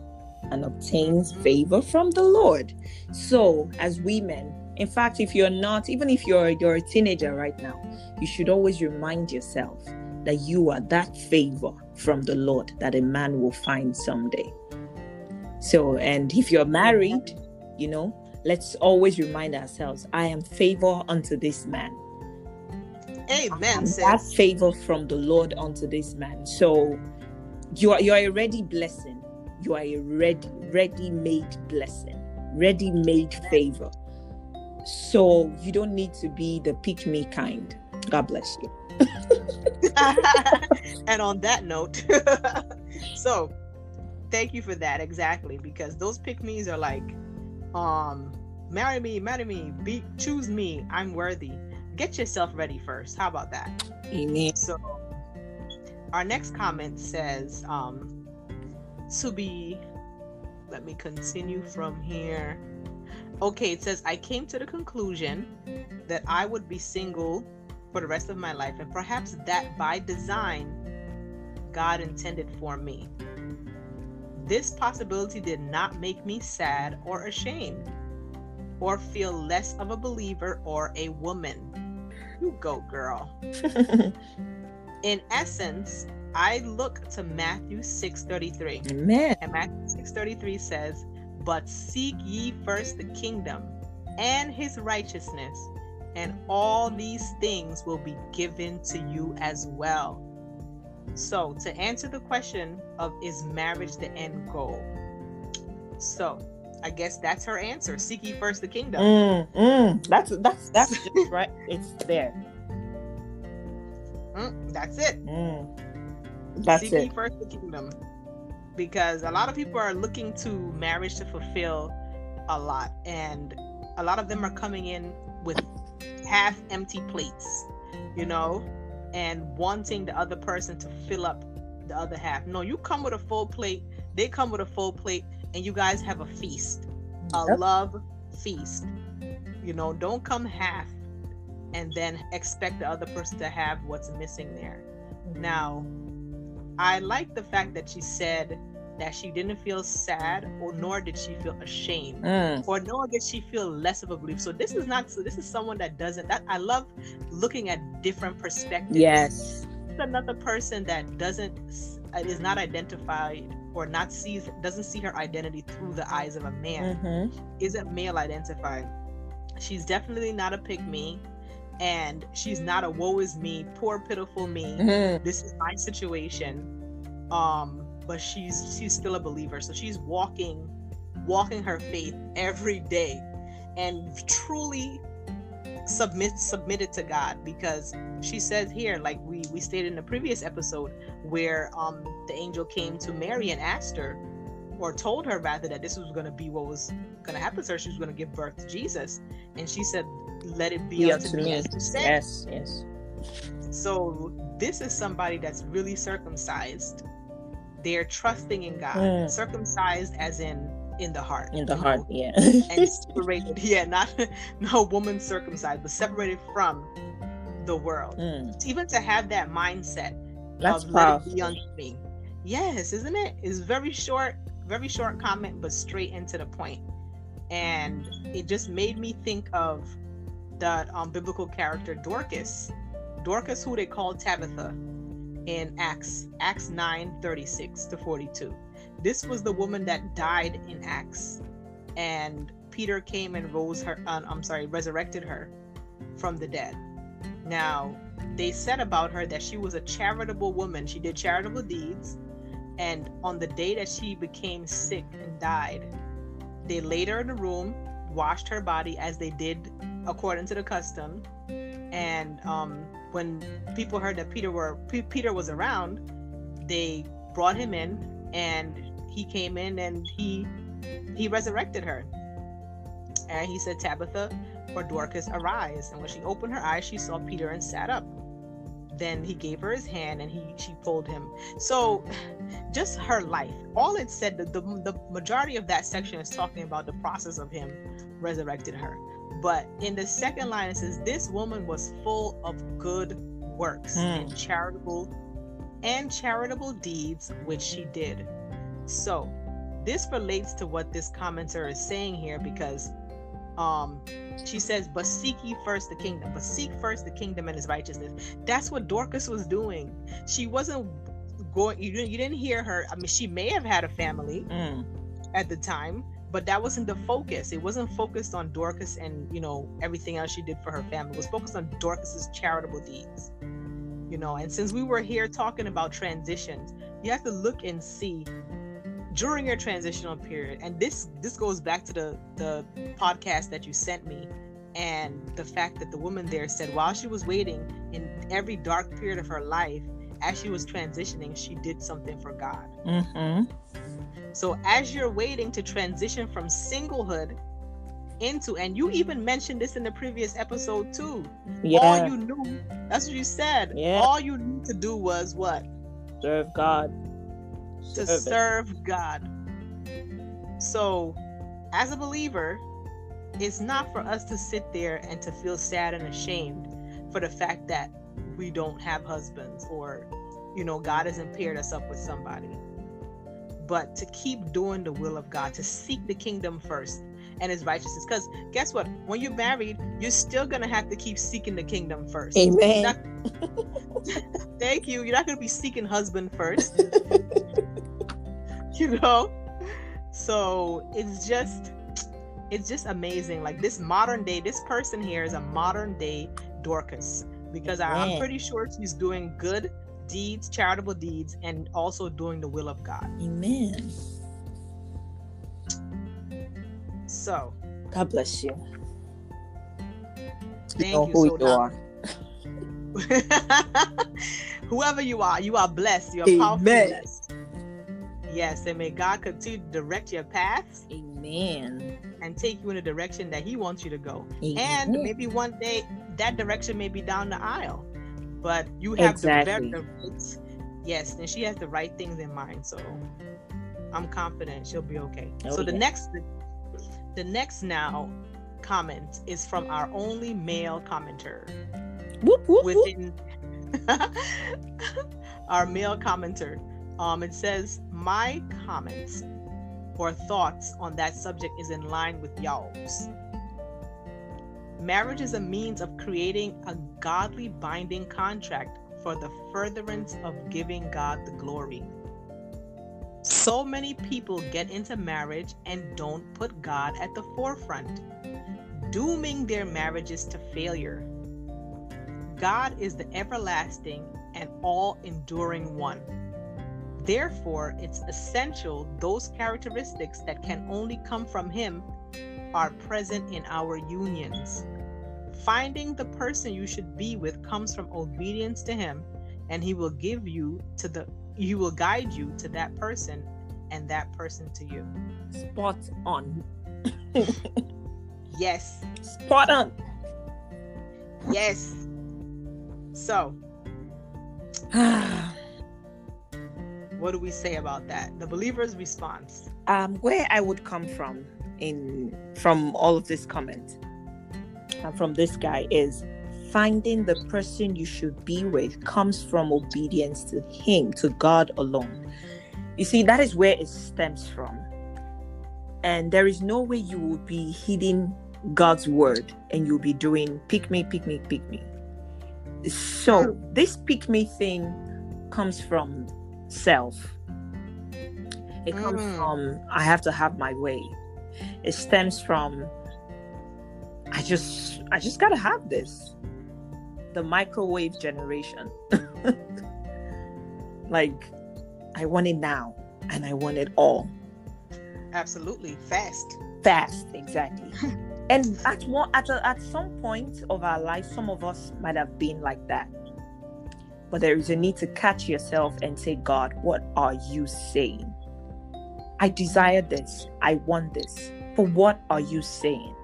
and obtains favor from the Lord. So, as women, in fact, if you're not, even if you're you're a teenager right now, you should always remind yourself that you are that favor from the Lord that a man will find someday. So, and if you're married, you know, let's always remind ourselves, I am favor unto this man. Amen. That favor from the Lord unto this man. So you are you are a ready blessing. You are a ready, ready-made blessing, ready-made favor. So you don't need to be the pick me kind. God bless you. [laughs] and on that note, [laughs] so thank you for that exactly because those pick me's are like, um, marry me, marry me, be choose me, I'm worthy get yourself ready first. How about that? Amen. So our next comment says, um, to be let me continue from here. Okay, it says I came to the conclusion that I would be single for the rest of my life, and perhaps that by design God intended for me. This possibility did not make me sad or ashamed or feel less of a believer or a woman. You go, girl. [laughs] In essence, I look to Matthew 6:33. Amen. And Matthew 6:33 says, "But seek ye first the kingdom and his righteousness, and all these things will be given to you as well." So, to answer the question of is marriage the end goal? So, I guess that's her answer. Seek ye first the kingdom. Mm, mm. That's that's that's [laughs] just right. It's there. Mm, that's it. Mm. That's Seek it. ye first the kingdom. Because a lot of people are looking to marriage to fulfill a lot, and a lot of them are coming in with half empty plates, you know, and wanting the other person to fill up the other half. No, you come with a full plate, they come with a full plate, and you guys have a feast, a Yep. love feast. You know, don't come half and then expect the other person to have what's missing there. Now, I like the fact that she said that she didn't feel sad or nor did she feel ashamed Mm. or nor did she feel less of a belief. So this is not so this is someone that doesn't that I love looking at different perspectives. Yes. It's another person that doesn't uh, is not identified or not sees doesn't see her identity through the eyes of a man Mm-hmm. isn't male identified. She's definitely not a pick me, and she's not a woe is me, poor pitiful me. Mm-hmm. This is my situation. Um, but she's she's still a believer, so she's walking, walking her faith every day, and truly submit submitted to God because she says here, like we we stated in the previous episode, where um the angel came to Mary and asked her, or told her rather that this was going to be what was going to happen to her. She was going to give birth to Jesus, and she said, "Let it be Be unto unto me as you said." Yes. Yes. So this is somebody that's really circumcised. They're trusting in God, Mm. circumcised as in in the heart, In the heart. know, Yeah. and separated. [laughs] Yeah, not no woman circumcised, but separated from the world. Mm. Even to have that mindset That's of let it be me. Yes, isn't it? It's very short, very short comment, but straight into the point. And it just made me think of the um, biblical character Dorcas. Dorcas, who they called Tabitha in Acts, Acts 9 36 to 42. This was the woman that died in Acts. And Peter came and rose her, uh, I'm sorry, resurrected her from the dead. Now, they said about her that she was a charitable woman. She did charitable deeds. And on the day that she became sick and died, they laid her in a room, washed her body as they did according to the custom. And um, when people heard that Peter were P- Peter was around, they brought him in and he came in and he he resurrected her. And he said tabitha or dorcas arise. And when she opened her eyes she saw peter and sat up. Then he gave her his hand and he she pulled him. So just her life. All it said the, the, the majority of that section is talking about the process of him resurrected her. But in the second line it says this woman was full of good works mm. and charitable and charitable deeds which she did so this relates to what this commenter is saying here because um she says but seek ye first the kingdom. But seek first the kingdom and his righteousness. That's what dorcas was doing. She wasn't going you didn't, you didn't hear her. I mean she may have had a family mm. at the time but that wasn't the focus. It wasn't focused on dorcas and you know everything else she did for her family. It was focused on dorcas's charitable deeds you know? And since we were here talking about transitions you have to look and see during your transitional period and this this goes back to the the podcast that you sent me and the fact that the woman there said while she was waiting in every dark period of her life as she was transitioning she did something for god mm-hmm. so as you're waiting to transition from singlehood into and you even mentioned this in the previous episode too yeah. all you knew that's what you said yeah. all you knew to do was what serve god to serve, serve God. So, as a believer, it's not for us to sit there and to feel sad and ashamed for the fact that we don't have husbands or, you know, God hasn't paired us up with somebody. But to keep doing the will of God, to seek the kingdom first and his righteousness. Because guess what? When you're married, you're still going to have to keep seeking the kingdom first. Amen. Not... [laughs] Thank you. You're not going to be seeking husband first. [laughs] [laughs] you know? So it's just it's just amazing. Like this modern day this person here is a modern day dorcas because I, i'm pretty sure she's doing good deeds charitable deeds and also doing the will of god. Amen. So. God bless you. Thank you, you who so you are. [laughs] Whoever you are you are blessed. You are powerful blessed Yes, and may God continue to direct your paths. Amen. And take you in a direction that He wants you to go. Amen. And maybe one day that direction may be down the aisle, but you have exactly. the, right. Yes, and she has the right things in mind. So I'm confident she'll be okay. Oh, so the next, the next now comment is from our only male commenter whoop, whoop, within [laughs] our male commenter um, it says, My comments or thoughts on that subject is in line with y'all's. Marriage is a means of creating a godly binding contract for the furtherance of giving God the glory. So many people get into marriage and don't put God at the forefront, dooming their marriages to failure. God is the everlasting and all enduring one. Therefore, it's essential those characteristics that can only come from Him are present in our unions. Finding the person you should be with comes from obedience to Him, and He will give you to the He will guide you to that person and that person to you. Spot on. [laughs] yes. Spot on. Yes. So [sighs] [sighs] [sighs] what do we say about that? The believer's response. Um, where I would come from in from all of this comment and uh, from this guy is finding the person you should be with comes from obedience to him, to God alone. You see, that is where it stems from. And there is no way you will be heeding God's word and you'll be doing pick me, pick me, pick me. So this pick me thing comes from self. It comes mm. from I have to have my way. It stems from I just I just gotta have this. The microwave generation. [laughs] like I want it now and I want it all. Absolutely. Fast. Fast, exactly. [laughs] and at one at a, at some point of our life, some of us might have been like that but there is a need to catch yourself and say, God, what are you saying? I desire this. I want this. But what are you saying?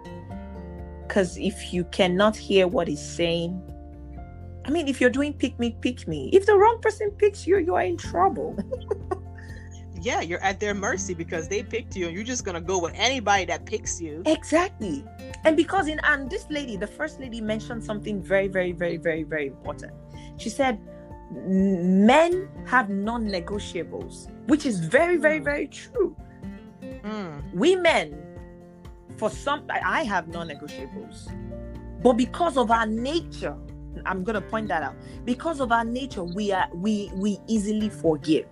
Because if you cannot hear what he's saying, I mean, if you're doing pick me, pick me, if the wrong person picks you, you are in trouble. [laughs] yeah, you're at their mercy because they picked you and you're just gonna go with anybody that picks you. Exactly. And because in and this lady, the first lady mentioned something very, very, very, very, very important. She said men have non-negotiables, which is very, very, mm. very true. Mm. Women, for some I have non-negotiables. But because of our nature, I'm gonna point that out. Because of our nature, we are we we easily forgive.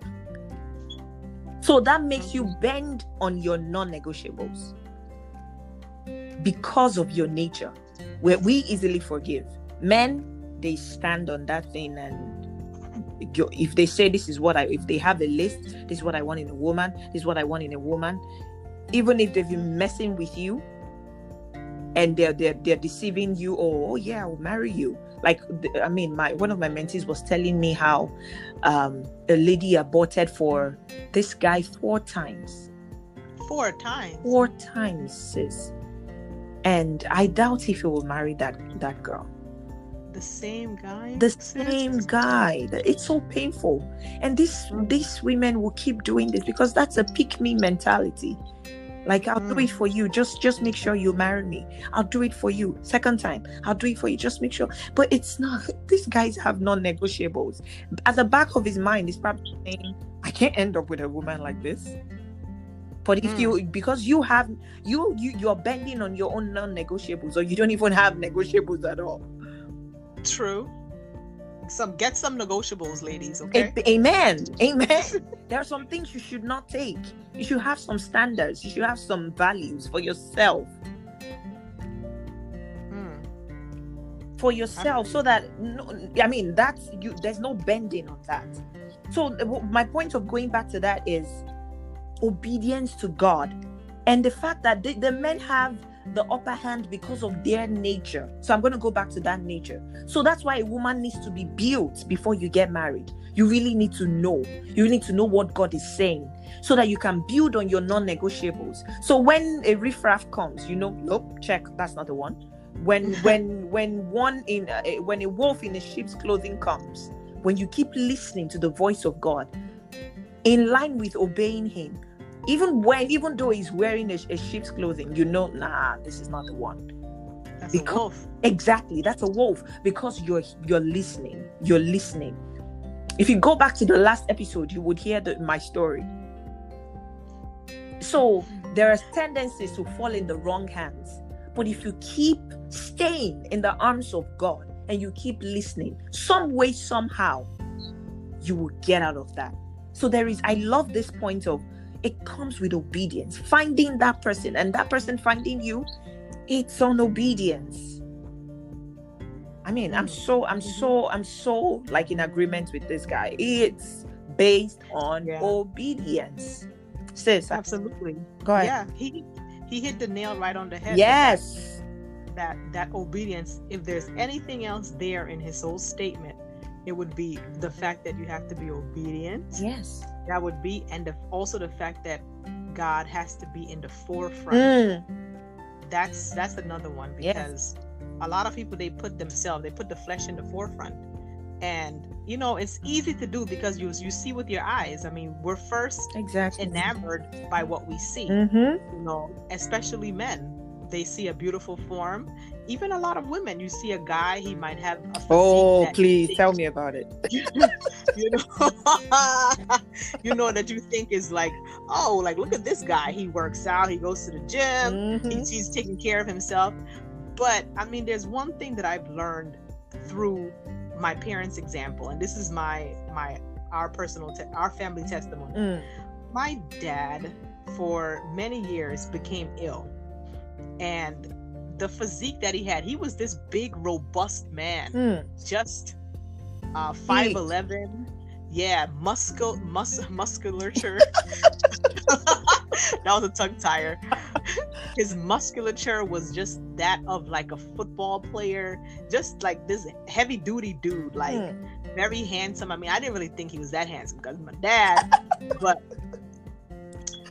So that makes you bend on your non negotiables because of your nature, where we easily forgive. Men, they stand on that thing and if they say this is what I if they have a list, this is what I want in a woman, this is what I want in a woman, even if they've been messing with you and they're they're, they're deceiving you, oh, oh yeah, I'll marry you. Like i mean my one of my mentees was telling me how um, a lady aborted for this guy four times. Four times? Four times sis. And i doubt if he will marry that that girl the same guy the same guy it's so painful and this mm. these women will keep doing this because that's a pick me mentality like I'll mm. do it for you. Just just make sure you marry me. I'll do it for you. Second time, I'll do it for you. Just make sure. But it's not. [laughs] These guys have non-negotiables. At the back of his mind, he's probably saying, "I can't end up with a woman like this." But if mm. you because you have you you you're bending on your own non-negotiables, or you don't even have negotiables at all. True. Some get some negotiables ladies okay? A- amen. Amen. [laughs] There are some things you should not take. You should have some standards. You should have some values for yourself. Hmm. for yourself so that i mean that's you there's no bending on that. So my point of going back to that is obedience to god. And the fact that the, the men have the upper hand because of their nature. So I'm going to go back to that nature. So that's why a woman needs to be built before you get married. You really need to know. You need to know what God is saying so that you can build on your non negotiables. So when a riffraff comes, you know, nope, check, that's not the one. When [laughs] when when one in uh, when a wolf in a sheep's clothing comes, when you keep listening to the voice of God in line with obeying him, even when even though he's wearing a, a sheep's clothing you know nah this is not the one. That's because, exactly that's a wolf. Because you're you're listening you're listening. If you go back to the last episode you would hear the, my story. So mm-hmm. there are tendencies to fall in the wrong hands. But if you keep staying in the arms of god and you keep listening some way somehow you will get out of that. So there is i love this point of it comes with obedience. Finding that person and that person finding you, it's on obedience. I mean, I'm so, I'm mm-hmm. so, I'm so like in agreement with this guy. It's based on yeah. obedience. Sis, absolutely. Go ahead. Yeah, he he hit the nail right on the head. Yes. That, that that obedience. If there's anything else there in his whole statement, it would be the fact that you have to be obedient. Yes that would be and the, also the fact that god has to be in the forefront mm. that's that's another one because yes. a lot of people they put themselves they put the flesh in the forefront and you know it's easy to do because you you see with your eyes i mean we're first exactly enamored by what we see mm-hmm. you know especially men they see a beautiful form. Even a lot of women you see a guy he might have a oh please tell me about it. [laughs] You know [laughs] you know that you think is like oh like look at this guy. He works out he goes to the gym mm-hmm. he's, he's taking care of himself. But i mean there's one thing that i've learned through my parents example and this is my my our personal te- our family testimony. Mm. my dad for many years became ill and the physique that he had, he was this big, robust man, mm. just uh, five eleven. Yeah, muscle, mus- musculature. [laughs] [laughs] that was a tongue tire. his musculature was just that of like a football player, just like this heavy duty dude, like mm. very handsome. I mean, I didn't really think he was that handsome because my dad, [laughs] but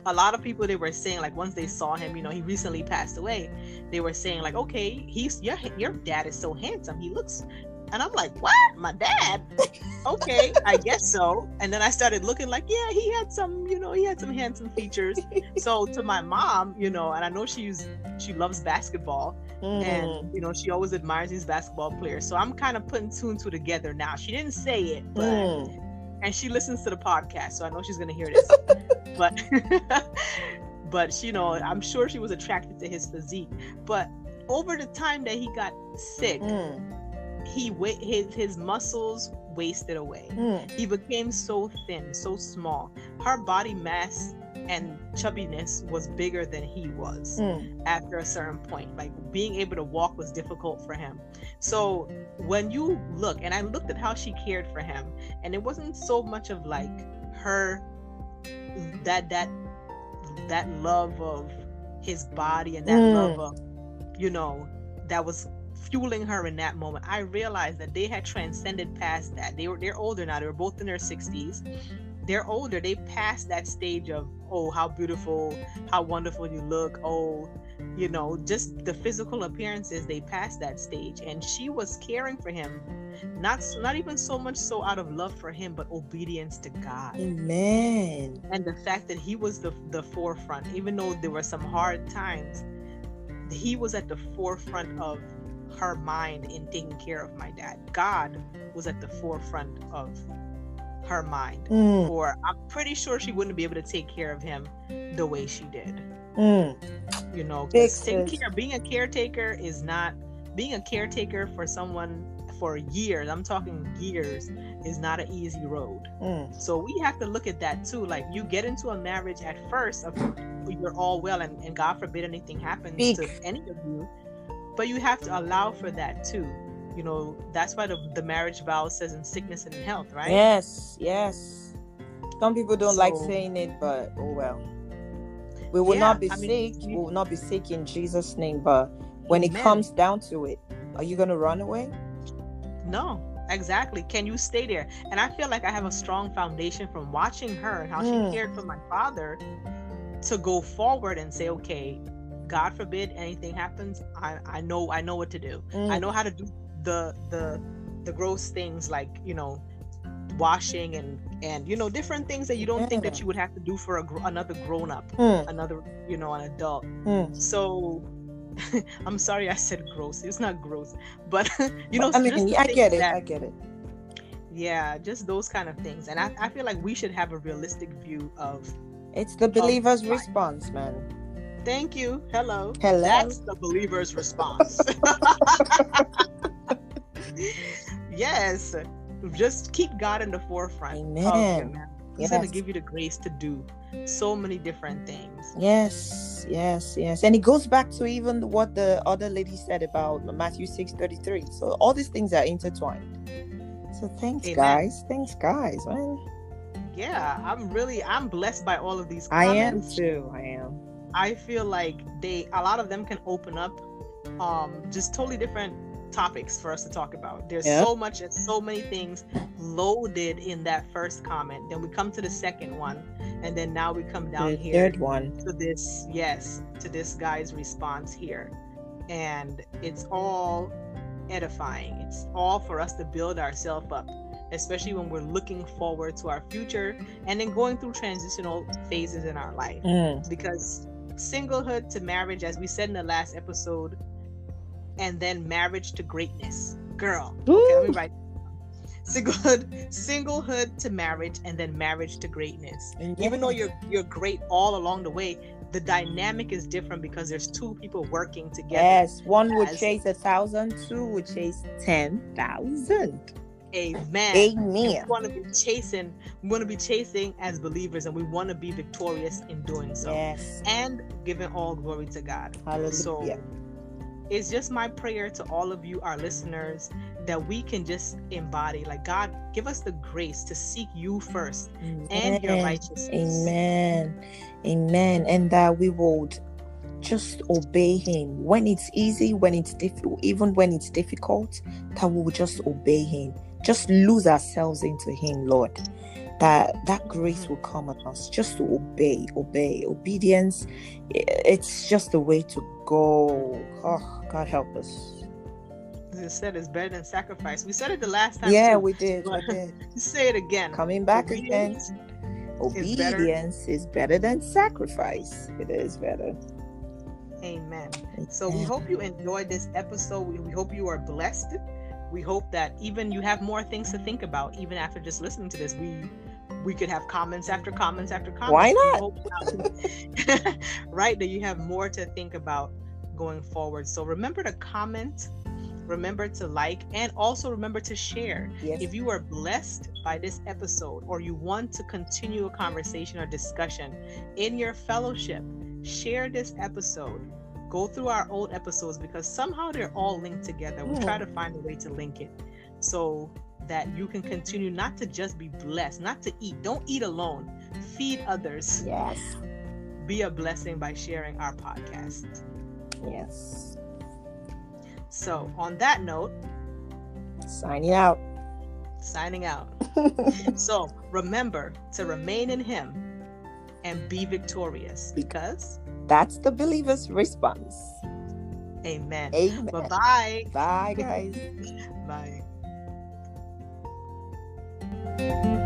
a lot of people they were saying like once they saw him, you know, he recently passed away. They were saying like, okay, he's your your dad is so handsome. He looks and I'm like, what? My dad? [laughs] okay, I guess so. And then I started looking like, yeah, he had some, you know, he had some handsome features. [laughs] so to my mom, you know, and I know she's she loves basketball. Mm. And you know, she always admires these basketball players. So I'm kind of putting two and two together now. She didn't say it, but mm. And she listens to the podcast, so I know she's gonna hear this. [laughs] but [laughs] but you know, I'm sure she was attracted to his physique. But over the time that he got sick, mm he his his muscles wasted away. Mm. He became so thin, so small. Her body mass and chubbiness was bigger than he was mm. after a certain point. Like being able to walk was difficult for him. So when you look, and I looked at how she cared for him, and it wasn't so much of like her that that that love of his body and that mm. love of you know that was fueling her in that moment. I realized that they had transcended past that. They were they're older now. They were both in their 60s. They're older. They passed that stage of oh how beautiful, how wonderful you look. Oh, you know, just the physical appearances. They passed that stage, and she was caring for him, not not even so much so out of love for him, but obedience to God. Amen. And the fact that he was the the forefront, even though there were some hard times, he was at the forefront of her mind in taking care of my dad. God was at the forefront of her mind. Mm. Or I'm pretty sure she wouldn't be able to take care of him the way she did. Mm. You know, taking care, being a caretaker is not being a caretaker for someone for years. I'm talking years is not an easy road. Mm. So we have to look at that too. Like you get into a marriage at first of you're all well and, and God forbid anything happens to any of you but you have to allow for that too you know that's why the, the marriage vow says in sickness and in health right yes yes some people don't so, like saying it but oh well we will yeah, not be I sick mean, we will not be sick in jesus name but when amen. it comes down to it are you going to run away no exactly can you stay there and i feel like i have a strong foundation from watching her and how mm. she cared for my father to go forward and say okay God forbid anything happens, I, I know I know what to do. Mm. I know how to do the the the gross things like you know washing and and you know different things that you don't think that you would have to do for a, another grown up, mm. another you know an adult. Mm. So [laughs] I'm sorry I said gross. It's not gross, but [laughs] you know. I mean, I get it. That, I get it. Yeah, just those kind of things, and I, I feel like we should have a realistic view of. It's the believer's response, man. Thank you. Hello. Hello. That's the believer's response. [laughs] [laughs] yes. Just keep God in the forefront. Amen. He's yes. going to give you the grace to do so many different things. Yes, yes, yes. And it goes back to even what the other lady said about Matthew 6 33. So all these things are intertwined. So thanks, Amen. guys. Thanks, guys, man. Yeah, I'm really I'm blessed by all of these comments. I am too. I am. I feel like they a lot of them can open up um just totally different topics for us to talk about. There's yep. so much and so many things loaded in that first comment. Then we come to the second one, and then now we come down the here third one to this yes to this guy's response here, and it's all edifying. It's all for us to build ourselves up, especially when we're looking forward to our future and then going through transitional phases in our life. Mm. Because singlehood to marriage, as we said in the last episode, and then marriage to greatness. Girl, okay, let me write. Singlehood, singlehood to marriage, and then marriage to greatness. Even though you're you're great all along the way, the dynamic is different because there's two people working together. Yes, one would chase a thousand, two would chase ten thousand. Amen. Amen. We want to be chasing, we want to be chasing as believers, and we want to be victorious in doing so. Yes. And giving all glory to God. Hallelujah. So it's just my prayer to all of you, our listeners, that we can just embody, like God, give us the grace to seek you first Amen. and your righteousness. Amen. Amen. And that we would just obey him when it's easy when it's difficult even when it's difficult that we will just obey him just lose ourselves into him lord that that grace will come on us just to obey obey. Obedience it's just the way to go. Oh god help us. It said it's better than sacrifice. We said it the last time yeah too, we did, we did. [laughs] say it again. Coming back Obedience again is better- obedience is better than sacrifice. It is better. Amen. So we hope you enjoyed this episode. We, we hope you are blessed. We hope that even you have more things to think about, even after just listening to this. We we could have comments after comments after comments. Why not? [laughs] right, that you have more to think about going forward. So remember to comment, remember to like, and also remember to share. yes If you are blessed by this episode or you want to continue a conversation or discussion in your fellowship, share this episode. Go through our old episodes because somehow they're all linked together. We Yeah. try to find a way to link it so that you can continue not to just be blessed, not to eat. Don't eat alone. Feed others. yes Be a blessing by sharing our podcast. yes So, on that note, signing out signing out. [laughs] So remember to remain in Him and be victorious because, that's the believer's response Amen. amen Bye bye. bye guys [laughs] Thank you.